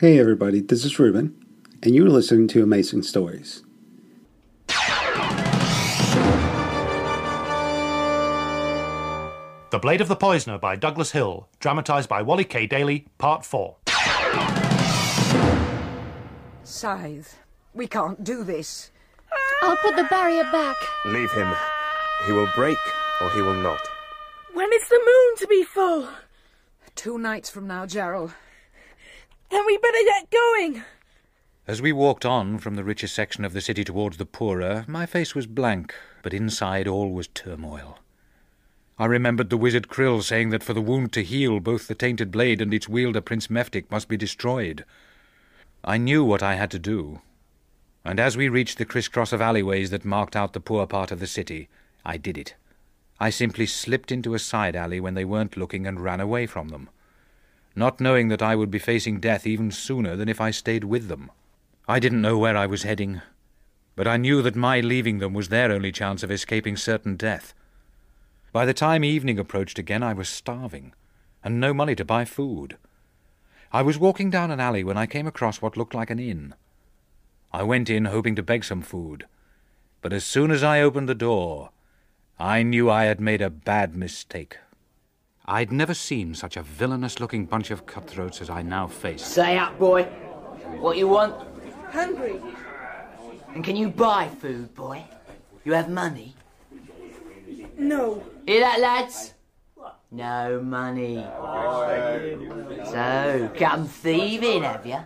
Hey everybody, this is Ruben, and you're listening to Amazing Stories. The Blade of the Poisoner by Douglas Hill, dramatised by Wally K. Daly, Part 4. Scythe, we can't do this. I'll put the barrier back. Leave him. He will break, or he will not. When is the moon to be full? Two nights from now, Jarral. Then we better get going. As we walked on from the richer section of the city towards the poorer, my face was blank, but inside all was turmoil. I remembered the wizard Krill saying that for the wound to heal, both the tainted blade and its wielder, Prince Mephtik, must be destroyed. I knew what I had to do, and as we reached the crisscross of alleyways that marked out the poor part of the city, I did it. I simply slipped into a side alley when they weren't looking and ran away from them, not knowing that I would be facing death even sooner than if I stayed with them. I didn't know where I was heading, but I knew that my leaving them was their only chance of escaping certain death. By the time evening approached again, I was starving, and no money to buy food. I was walking down an alley when I came across what looked like an inn. I went in hoping to beg some food, but as soon as I opened the door, I knew I had made a bad mistake. I'd never seen such a villainous looking bunch of cutthroats as I now faced. Say up, boy. What you want? Hungry. And can you buy food, boy? You have money? No. Hear that, lads? No money. So, come thieving, have you?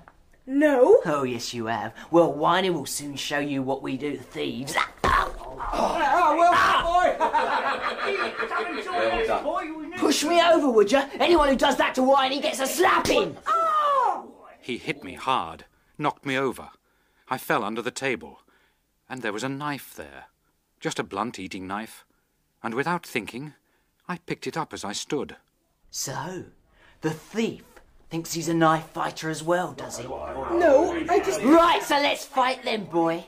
No. Oh, yes, you have. Well, Whiny will soon show you what we do to thieves. Push me over, would you? Anyone who does that to Whiny gets a slapping. Oh! He hit me hard, knocked me over. I fell under the table, and there was a knife there. Just a blunt eating knife. And without thinking, I picked it up as I stood. So, the thief thinks he's a knife fighter as well, does he? No, I just. Right, so let's fight then, boy.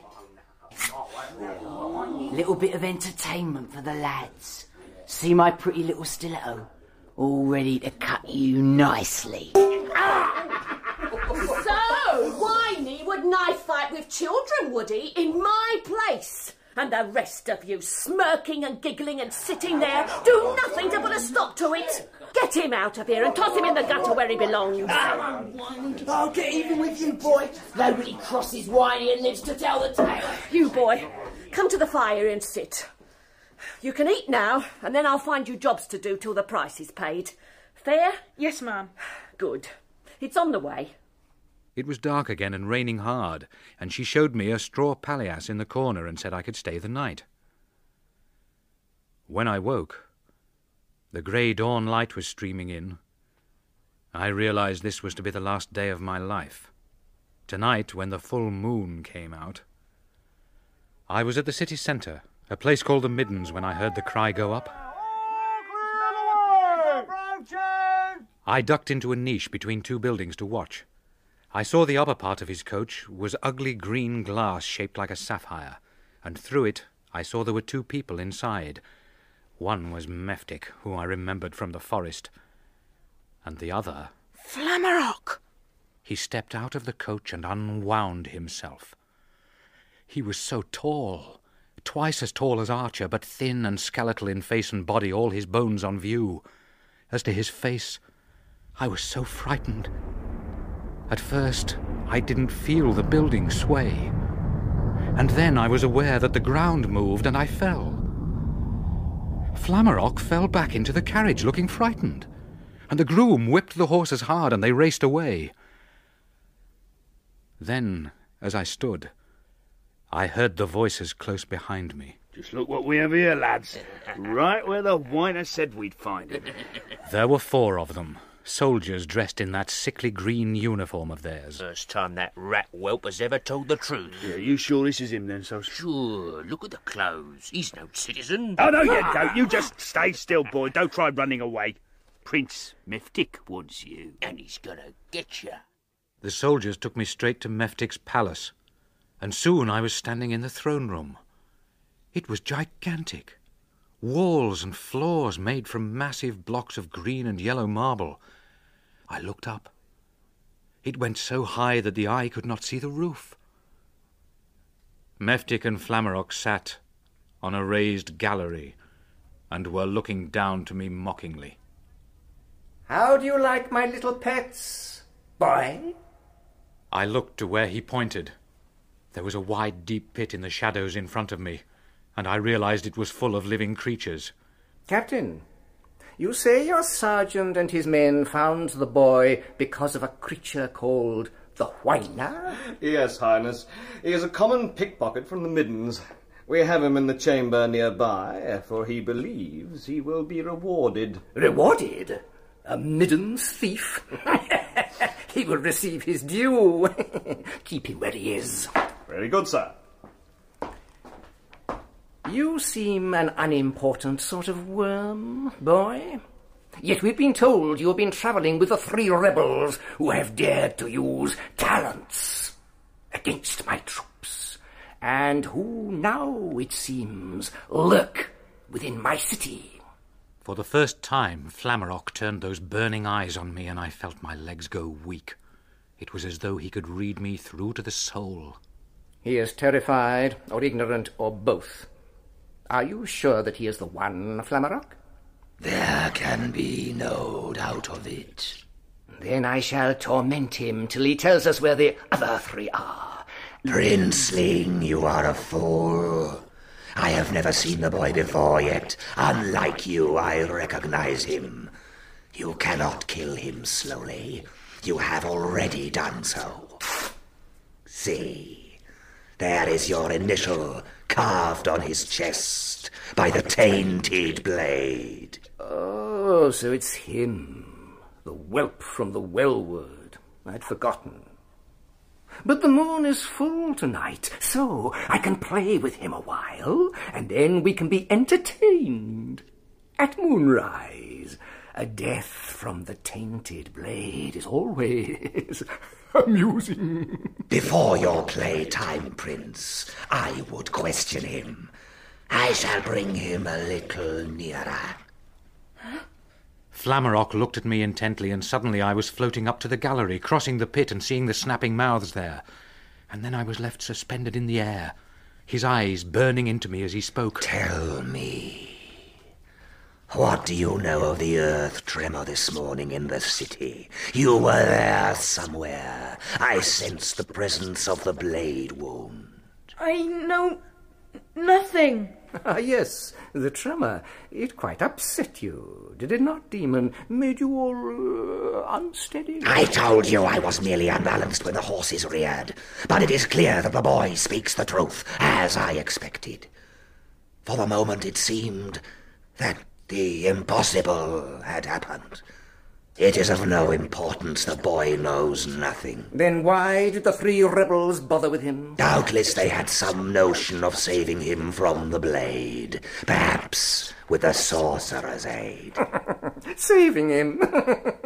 Little bit of entertainment for the lads. See my pretty little stiletto? All ready to cut you nicely. So, Whiny would knife fight with children, would he, in my place? And the rest of you smirking and giggling and sitting there do nothing to put a stop to it. Get him out of here and toss him in the gutter where he belongs. I'll get even with you, boy. Nobody crosses Whiny and lives to tell the tale. You boy, come to the fire and sit. You can eat now, and then I'll find you jobs to do till the price is paid. Fair? Yes, ma'am. Good. It's on the way. It was dark again and raining hard, and she showed me a straw palliasse in the corner and said I could stay the night. When I woke, the grey dawn light was streaming in. I realized this was to be the last day of my life. Tonight, when the full moon came out, I was at the city centre, a place called the Middens, when I heard the cry go up. I ducked into a niche between two buildings to watch. I saw the upper part of his coach was ugly green glass shaped like a sapphire, and through it I saw there were two people inside. One was Mephtik, who I remembered from the forest, and the other. Flamarok. He stepped out of the coach and unwound himself. He was so tall, twice as tall as Archer, but thin and skeletal in face and body, all his bones on view. As to his face, I was so frightened. At first, I didn't feel the building sway. And then I was aware that the ground moved and I fell. Flamarok fell back into the carriage looking frightened, and the groom whipped the horses hard and they raced away. Then, as I stood, I heard the voices close behind me. Just look what we have here, lads. Right where the whiner said we'd find him. There were four of them, soldiers dressed in that sickly green uniform of theirs. First time that rat whelp has ever told the truth. Yeah, you sure this is him then, so... Sure, look at the clothes. He's no citizen. Oh, no, you don't. You just stay still, boy. Don't try running away. Prince Mephtik wants you. And he's gonna get you. The soldiers took me straight to Mephtik's palace, and soon I was standing in the throne room. It was gigantic. Walls and floors made from massive blocks of green and yellow marble. I looked up. It went so high that the eye could not see the roof. Mephtik and Flamarok sat on a raised gallery and were looking down to me mockingly. How do you like my little pets, boy? I looked to where he pointed. There was a wide, deep pit in the shadows in front of me, and I realized it was full of living creatures. Captain, you say your sergeant and his men found the boy because of a creature called the Whiner? Yes, Highness. He is a common pickpocket from the Middens. We have him in the chamber nearby, for he believes he will be rewarded. Rewarded? A Middens thief? he will receive his due. Keep him where he is. Very good, sir. You seem an unimportant sort of worm, boy. Yet we've been told you have been travelling with the three rebels who have dared to use talents against my troops, and who now, it seems, lurk within my city. For the first time, Flamarok turned those burning eyes on me, and I felt my legs go weak. It was as though he could read me through to the soul. He is terrified, or ignorant, or both. Are you sure that he is the one, Flamarok? There can be no doubt of it. Then I shall torment him till he tells us where the other three are. Princeling, you are a fool. I have never seen the boy before, yet, unlike you, I recognize him. You cannot kill him slowly. You have already done so. See, there is your initial carved on his chest by the tainted blade. Oh, so it's him, the whelp from the wellwood. I'd forgotten. But the moon is full tonight, so I can play with him a while, and then we can be entertained. At moonrise, a death from the tainted blade is always amusing. Before your playtime, Prince, I would question him. I shall bring him a little nearer. Flamarok looked at me intently, and suddenly I was floating up to the gallery, crossing the pit and seeing the snapping mouths there. And then I was left suspended in the air, his eyes burning into me as he spoke. Tell me, what do you know of the earth tremor this morning in the city? You were there somewhere. I sensed the presence of the blade wound. I know nothing. Ah, yes, the tremor. It quite upset you, did it not, Demon? Made you all uh, unsteady? I told you I was merely unbalanced when the horses reared. But it is clear that the boy speaks the truth, as I expected. For the moment it seemed that the impossible had happened. It is of no importance. The boy knows nothing. Then why did the three rebels bother with him? Doubtless they had some notion of saving him from the blade. Perhaps with the sorcerer's aid. saving him?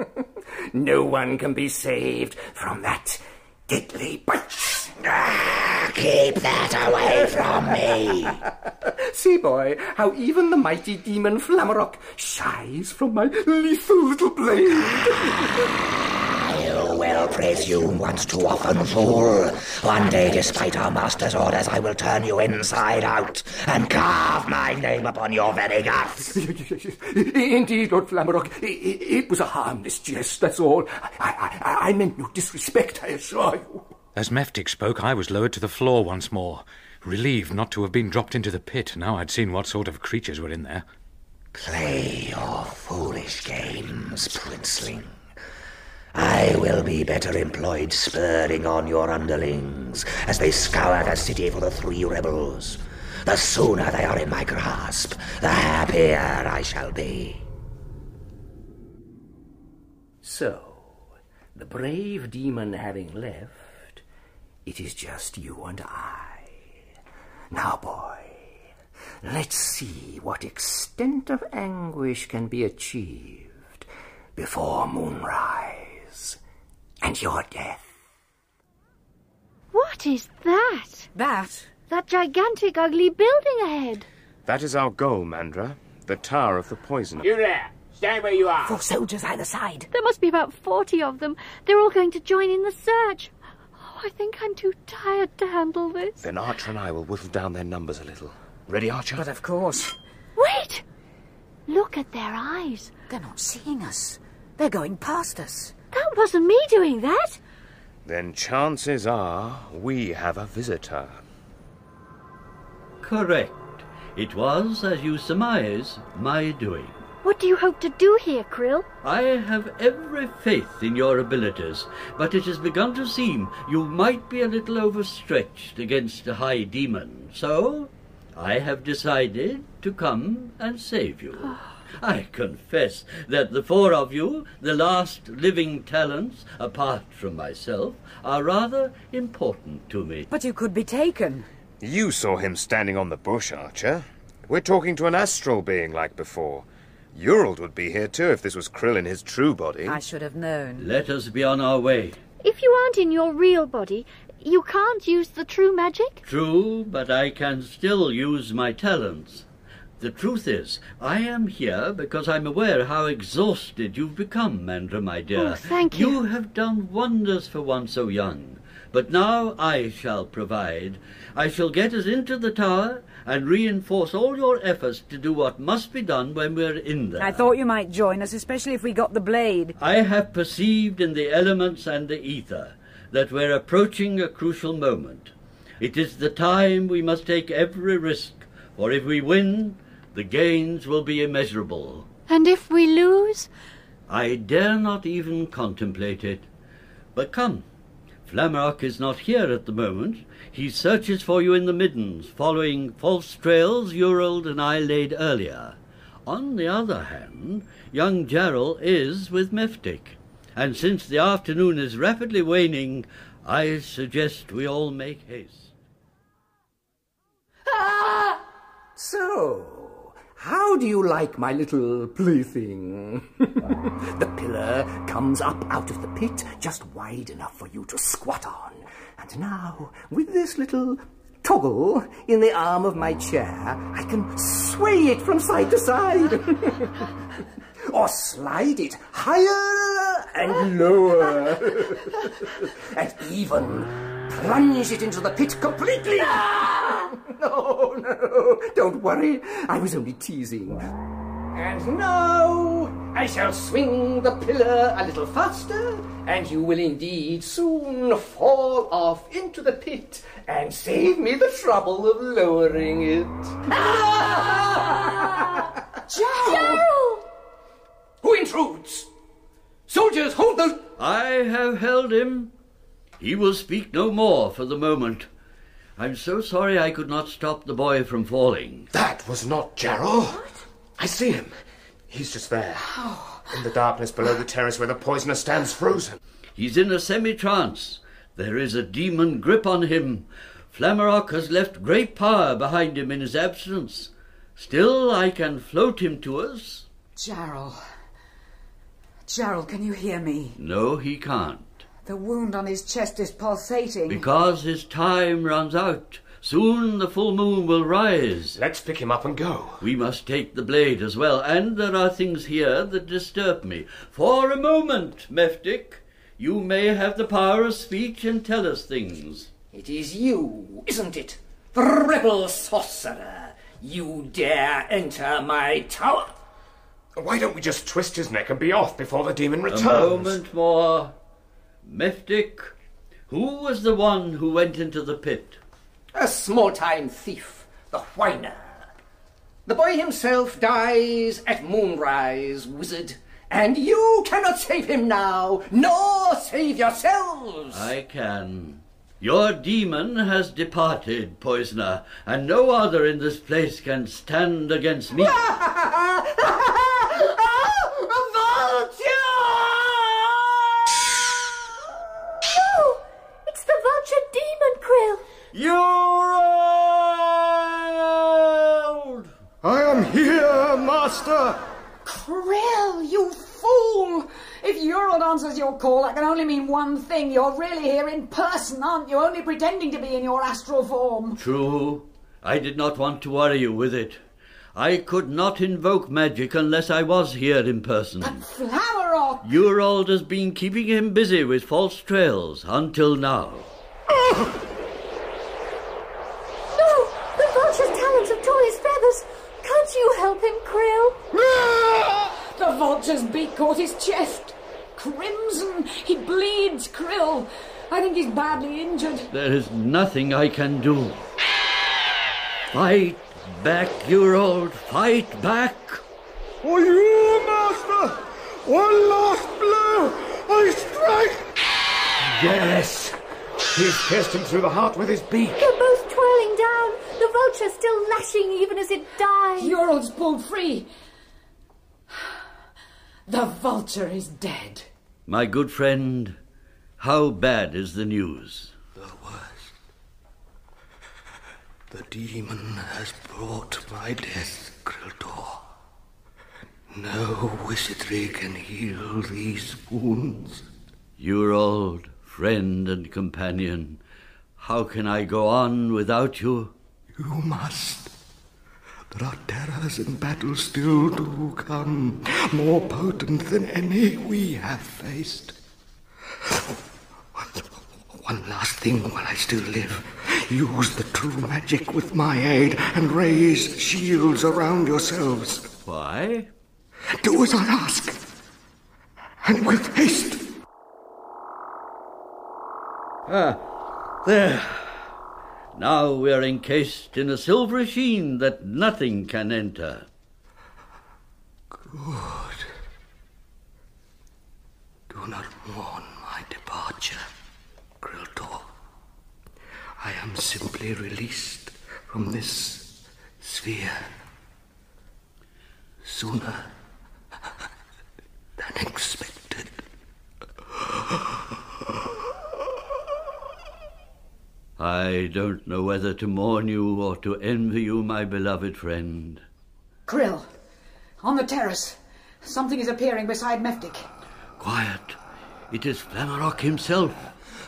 no one can be saved from that deadly bite. Ah, keep that away from me. See, boy, how even the mighty demon Flamarok shies from my lethal little blade. You will presume once too often, fool. One day, despite our master's orders, I will turn you inside out and carve my name upon your very guts. Indeed, Lord Flamarok, it, it, was a harmless jest, that's all. I, I, I meant no disrespect, I assure you. As Mephtik spoke, I was lowered to the floor once more, relieved not to have been dropped into the pit now I'd seen what sort of creatures were in there. Play your foolish games, princeling. I will be better employed spurring on your underlings as they scour the city for the three rebels. The sooner they are in my grasp, the happier I shall be. So, the brave demon having left, it is just you and I. Now, boy, let's see what extent of anguish can be achieved before moonrise and your death. What is that? That? That gigantic, ugly building ahead. That is our goal, Mandra. The Tower of the Poisoner. You there! Stand where you are. Four soldiers either side. There must be about 40 of them. They're all going to join in the search. Oh, I think I'm too tired to handle this. Then Archer and I will whittle down their numbers a little. Ready, Archer? But of course. Wait! Look at their eyes. They're not seeing us. They're going past us. That wasn't me doing that. Then chances are we have a visitor. Correct. It was, as you surmise, my doing. What do you hope to do here, Krill? I have every faith in your abilities, but it has begun to seem you might be a little overstretched against a high demon. So, I have decided to come and save you. I confess that the four of you, the last living talents, apart from myself, are rather important to me. But you could be taken. You saw him standing on the bush, Archer. We're talking to an astral being like before. Urald would be here too if this was Krill in his true body. I should have known. Let us be on our way. If you aren't in your real body, you can't use the true magic? True, but I can still use my talents. The truth is, I am here because I'm aware how exhausted you've become, Mandra, my dear. Oh, thank you. You have done wonders for one so young. But now I shall provide. I shall get us into the tower and reinforce all your efforts to do what must be done when we're in there. I thought you might join us, especially if we got the blade. I have perceived in the elements and the ether that we're approaching a crucial moment. It is the time we must take every risk, for if we win, the gains will be immeasurable. And if we lose? I dare not even contemplate it. But come, Flamerock is not here at the moment. He searches for you in the Middens, following false trails Urald and I laid earlier. On the other hand, young Jarral is with Mephtik, and since the afternoon is rapidly waning, I suggest we all make haste. Ah! So, how do you like my little plaything? the pillar comes up out of the pit just wide enough for you to squat on. And now, with this little toggle in the arm of my chair, I can sway it from side to side. or slide it higher and lower. and even plunge it into the pit completely. Ah! no, no, don't worry. I was only teasing. And now I shall swing the pillar a little faster, and you will indeed soon fall off into the pit and save me the trouble of lowering it. Ah! Jarral! Who intrudes? Soldiers, hold the. I have held him. He will speak no more for the moment. I'm so sorry I could not stop the boy from falling. That was not Jarral. I see him. He's just there. Oh. In the darkness below the terrace where the poisoner stands frozen. He's in a semi-trance. There is a demon grip on him. Flamerock has left great power behind him in his absence. Still, I can float him to us. Jarral. Jarral, can you hear me? No, he can't. The wound on his chest is pulsating. Because his time runs out. Soon the full moon will rise. Let's pick him up and go. We must take the blade as well, and there are things here that disturb me. For a moment, Mephtik, you may have the power of speech and tell us things. It is you, isn't it? The rebel sorcerer. You dare enter my tower? Why don't we just twist his neck and be off before the demon returns? A moment more. Mephtik, who was the one who went into the pit? A small-time thief, the whiner. The boy himself dies at moonrise, wizard, and you cannot save him now, nor save yourselves. I can. Your demon has departed, poisoner, and no other in this place can stand against me. Krill! Urald! I am here, master. Krill, you fool! If Urald answers your call, that can only mean one thing. You're really here in person, aren't you? Only pretending to be in your astral form. True. I did not want to worry you with it. I could not invoke magic unless I was here in person. Flamerock! Urald has been keeping him busy with false trails until now. Oh! No! The vulture's talons have torn his feathers. Can't you help him, Krill? The vulture's beak caught his chest. Crimson! He bleeds, Krill. I think he's badly injured. There is nothing I can do. Fight back, Urald. Fight back. For you, Master! One last blow! I strike! Yes! He's pierced him through the heart with his beak. They're both twirling down. The vulture still lashing even as it dies. Urald's pulled free. The vulture is dead. My good friend, how bad is the news? The worst. The demon has brought my death, Kriltor. No wizardry can heal these wounds. Your old friend and companion, how can I go on without you? You must. There are terrors and battles still to come, more potent than any we have faced. One last thing while I still live. Use the true magic with my aid and raise shields around yourselves. Why? Do as I ask. And with haste. Ah, there. Now we are encased in a silvery sheen that nothing can enter. Good. Do not mourn my departure, Kriltor. I am simply released from this sphere sooner than expected. I don't know whether to mourn you or to envy you, my beloved friend. Krill, on the terrace. Something is appearing beside Mephtik. Quiet. It is Flamerock himself.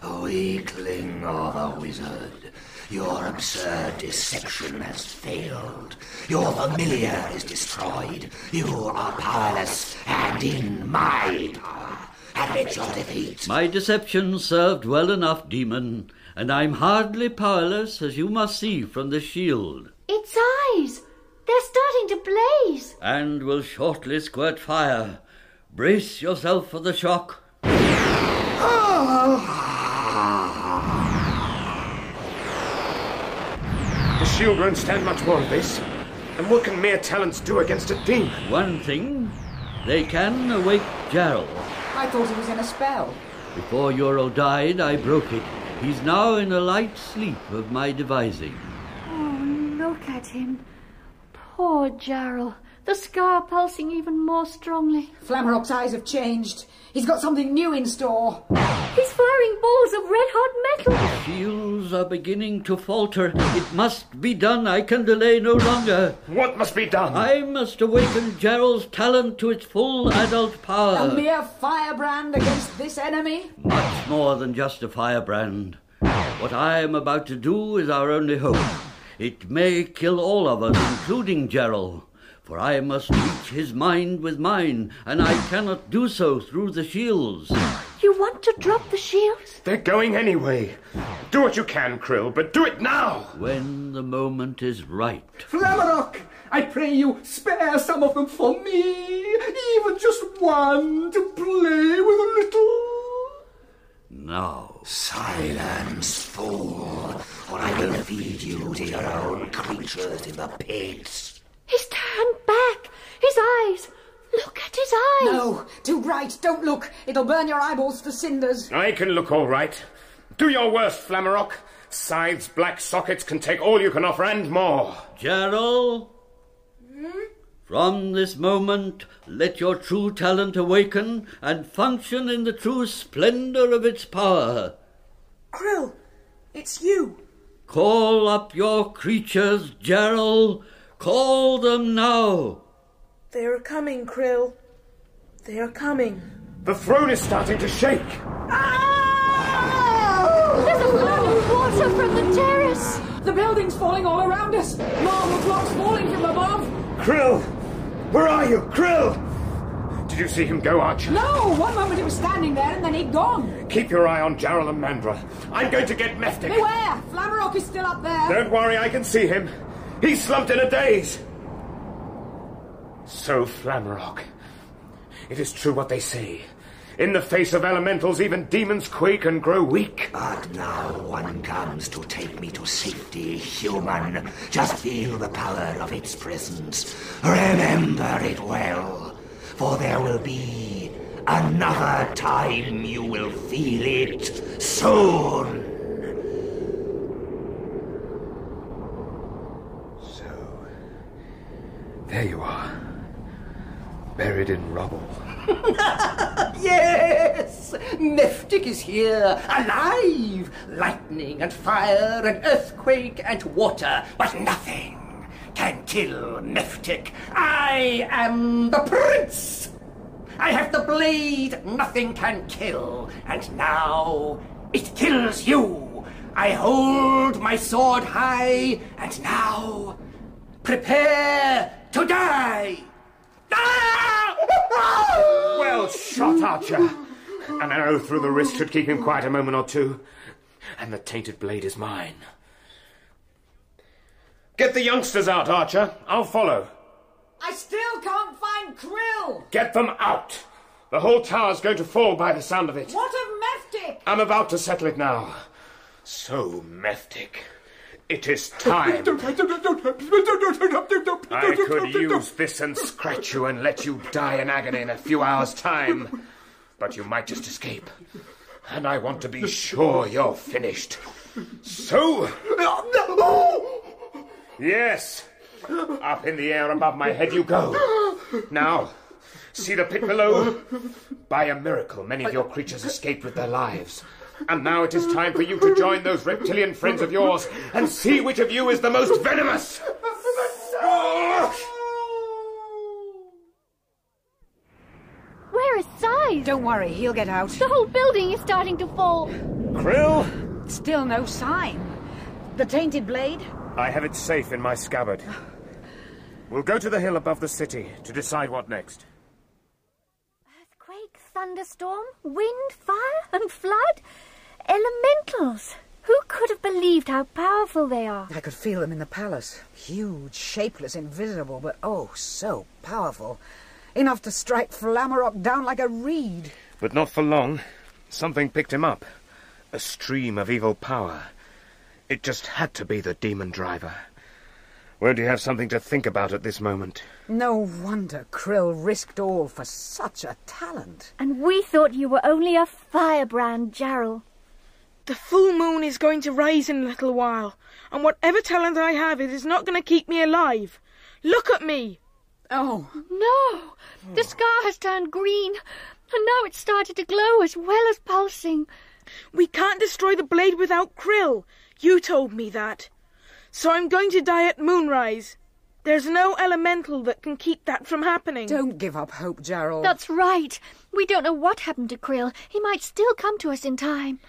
A weakling of a wizard. Your absurd deception has failed. Your familiar is destroyed. You are powerless and in my power. Admit your defeat. My deception served well enough, demon, and I'm hardly powerless, as you must see from the shield, Its eyes! They're starting to blaze. and will shortly squirt fire. Brace yourself for the shock. The shield won't stand much more of this. And what can mere talents do against a demon? One thing, they can awake Jarral. I thought he was in a spell. Before Urald died, I broke it. He's now in a light sleep of my devising. Oh, look at him. Poor Jarl. The scar pulsing even more strongly. Flamerock's eyes have changed. He's got something new in store. He's firing balls of red hot metal. The Shields are beginning to falter. It must be done. I can delay no longer. What must be done? I must awaken Jarral's talent to its full adult power. A mere firebrand against this enemy? Much more than just a firebrand. What I am about to do is our only hope. It may kill all of us, including Jarral. For I must reach his mind with mine, and I cannot do so through the shields. You want to drop the shields? They're going anyway. Do what you can, Krill, but do it now. When the moment is right. Flamerock, I pray you, spare some of them for me. Even just one to play with a little. Now. Silence, fool, or I will feed you to your own creatures in the pits. He's turned back. His eyes. Look at his eyes. No, too bright. Don't look. It'll burn your eyeballs to cinders. I can look all right. Do your worst, Flamerock. Scythes, black sockets can take all you can offer and more. Jarral, hmm? from this moment, let your true talent awaken and function in the true splendor of its power. Krill, it's you. Call up your creatures, Jarral. Call them now. They are coming, Krill. They are coming. The throne is starting to shake. Ah! There's a flood of water from the terrace. The building's falling all around us. Marble blocks falling from above. Krill! Where are you? Krill! Did you see him go, Archer? No, one moment he was standing there and then he'd gone. Keep your eye on Jarl and Mandra. I'm going to get Mephtik. Beware! Flamerock is still up there. Don't worry, I can see him. He's slumped in a daze. So, Flamerock, it is true what they say. In the face of elementals, even demons quake and grow weak. But now one comes to take me to safety, human. Just feel the power of its presence. Remember it well, for there will be another time you will feel it soon. There you are. Buried in rubble. yes! Mephtik is here, alive! Lightning and fire and earthquake and water, but nothing can kill Mephtik. I am the prince! I have the blade nothing can kill, and now it kills you! I hold my sword high, and now prepare to die! Ah! Well shot, Archer. An arrow through the wrist should keep him quiet a moment or two. And the tainted blade is mine. Get the youngsters out, Archer. I'll follow. I still can't find Krill. Get them out. The whole tower's going to fall by the sound of it. What of Mephtik? I'm about to settle it now. So, Mephtik, it is time. I could use this and scratch you and let you die in agony in a few hours' time. But you might just escape. And I want to be sure you're finished. So. Yes. Up in the air above my head you go. Now, see the pit below? By a miracle, many of your creatures escaped with their lives. And now it is time for you to join those reptilian friends of yours and see which of you is the most venomous. Where is Scythe? Don't worry, he'll get out. The whole building is starting to fall. Krill? Still no sign. The tainted blade? I have it safe in my scabbard. We'll go to the hill above the city to decide what next. Earthquake, thunderstorm, wind, fire, and flood. Elementals. Who could have believed how powerful they are? I could feel them in the palace. Huge, shapeless, invisible, but oh, so powerful. Enough to strike Flamerock down like a reed. But not for long. Something picked him up. A stream of evil power. It just had to be the demon driver. Won't you have something to think about at this moment? No wonder Krill risked all for such a talent. And we thought you were only a firebrand, Jarl. The full moon is going to rise in a little while, and whatever talent I have, it is not going to keep me alive. Look at me! Oh. No! The scar has turned green, and now it's started to glow as well as pulsing. We can't destroy the blade without Krill. You told me that. So I'm going to die at moonrise. There's no elemental that can keep that from happening. Don't give up hope, Jarral. That's right. We don't know what happened to Krill. He might still come to us in time.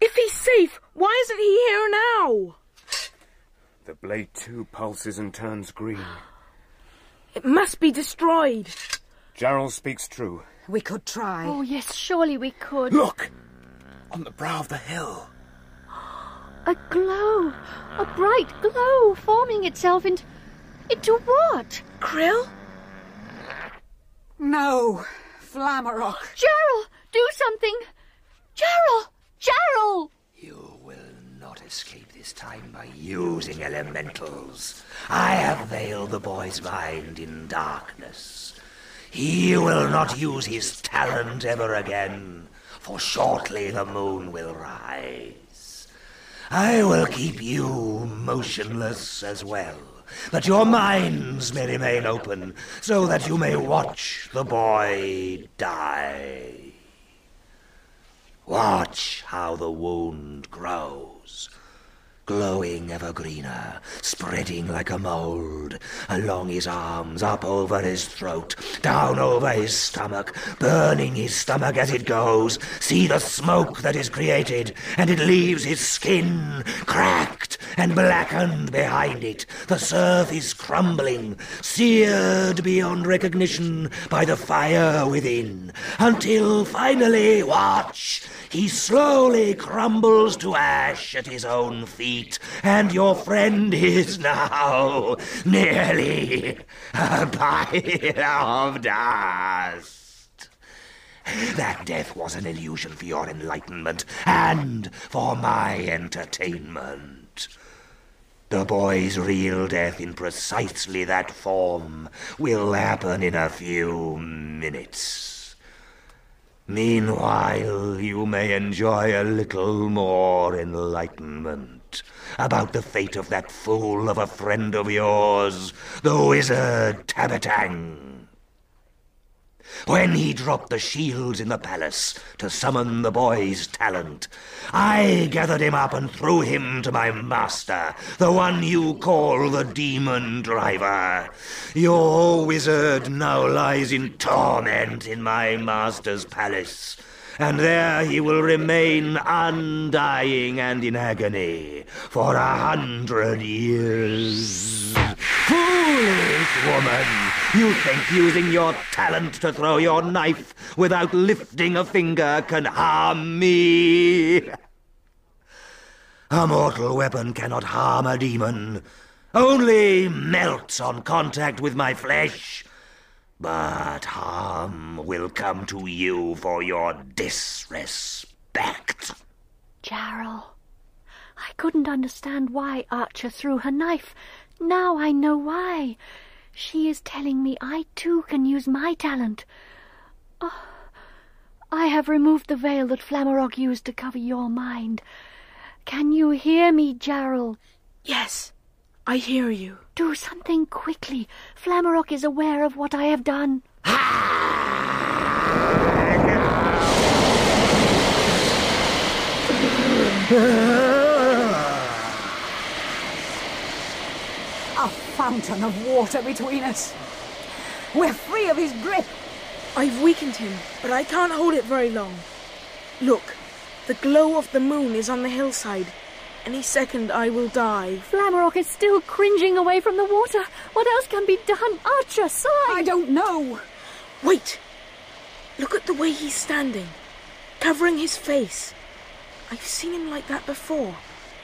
If he's safe, why isn't he here now? The blade too pulses and turns green. It must be destroyed. Jarl speaks true. We could try. Oh, yes, surely we could. Look! On the brow of the hill. A glow. A bright glow forming itself into. into what? Krill? No. Flamerock. Jarral! Do something! Jarral! Jarral! You will not escape this time by using elementals. I have veiled the boy's mind in darkness. He will not use his talent ever again, for shortly the moon will rise. I will keep you motionless as well, but your minds may remain open so that you may watch the boy die. Watch how the wound grows. Glowing ever greener, spreading like a mould, along his arms, up over his throat, down over his stomach, burning his stomach as it goes. See the smoke that is created, and it leaves his skin cracked and blackened behind it. The surf is crumbling, seared beyond recognition by the fire within, until finally, watch, he slowly crumbles to ash at his own feet, and your friend is now nearly a pile of dust. That death was an illusion for your enlightenment and for my entertainment. The boy's real death in precisely that form will happen in a few minutes. Meanwhile, you may enjoy a little more enlightenment about the fate of that fool of a friend of yours, the wizard Tabatang. When he dropped the shields in the palace to summon the boy's talent, I gathered him up and threw him to my master, the one you call the demon driver. Your wizard now lies in torment in my master's palace, and there he will remain undying and in agony for a hundred years. Foolish woman! You think using your talent to throw your knife without lifting a finger can harm me? A mortal weapon cannot harm a demon, only melts on contact with my flesh. But harm will come to you for your disrespect. Jarl, I couldn't understand why Archer threw her knife. Now I know why. She is telling me I too can use my talent. Oh, I have removed the veil that Flamarok used to cover your mind. Can you hear me, Jarl? Yes, I hear you. Do something quickly. Flamarok is aware of what I have done. A fountain of water between us. We're free of his grip. I've weakened him, but I can't hold it very long. Look, the glow of the moon is on the hillside. Any second I will die. Flamarok is still cringing away from the water. What else can be done? Archer, sigh! I don't know. Wait! Look at the way he's standing, covering his face. I've seen him like that before.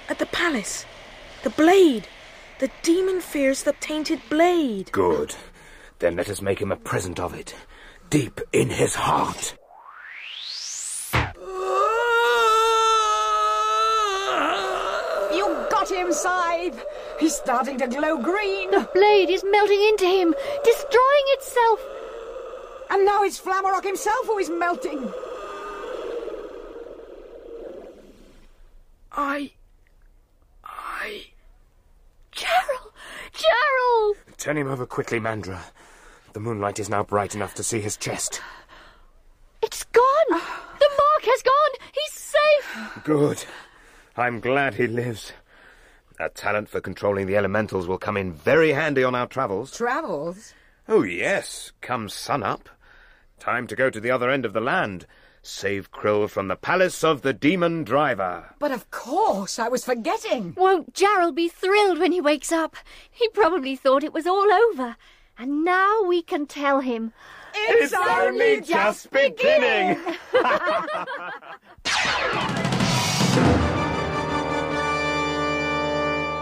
At the palace. The blade. The demon fears the tainted blade. Good. Then let us make him a present of it, deep in his heart. Him, Scythe. He's starting to glow green. The blade is melting into him, destroying itself. And now it's Flamarok himself who is melting. I. I. Jarral! Jarral! Turn him over quickly, Mandra. The moonlight is now bright enough to see his chest. It's gone! the mark has gone! He's safe! Good. I'm glad he lives. A talent for controlling the elementals will come in very handy on our travels. Travels? Oh, yes. Come sun up. Time to go to the other end of the land. Save Krill from the palace of the demon driver. But of course, I was forgetting. Won't Jarral be thrilled when he wakes up? He probably thought it was all over. And now we can tell him. It's, it's only just beginning.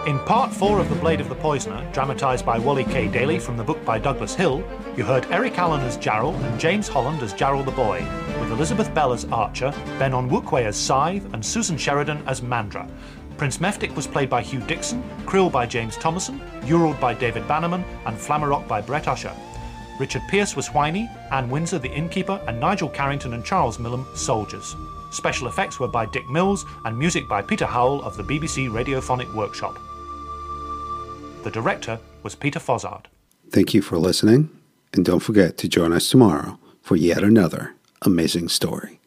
In part four of The Blade of the Poisoner, dramatised by Wally K. Daly from the book by Douglas Hill, you heard Eric Allen as Jarl and James Holland as Jarl the Boy, with Elizabeth Bell as Archer, Ben Onwukwe as Scythe, and Susan Sheridan as Mandra. Prince Mephtik was played by Hugh Dixon, Krill by James Thomason, Urald by David Bannerman, and Flamarok by Brett Usher. Richard Pierce was Whiny, Anne Windsor the innkeeper, and Nigel Carrington and Charles Millam soldiers. Special effects were by Dick Mills, and music by Peter Howell of the BBC Radiophonic Workshop. The director was Peter Fozzard. Thank you for listening, and don't forget to join us tomorrow for yet another amazing story.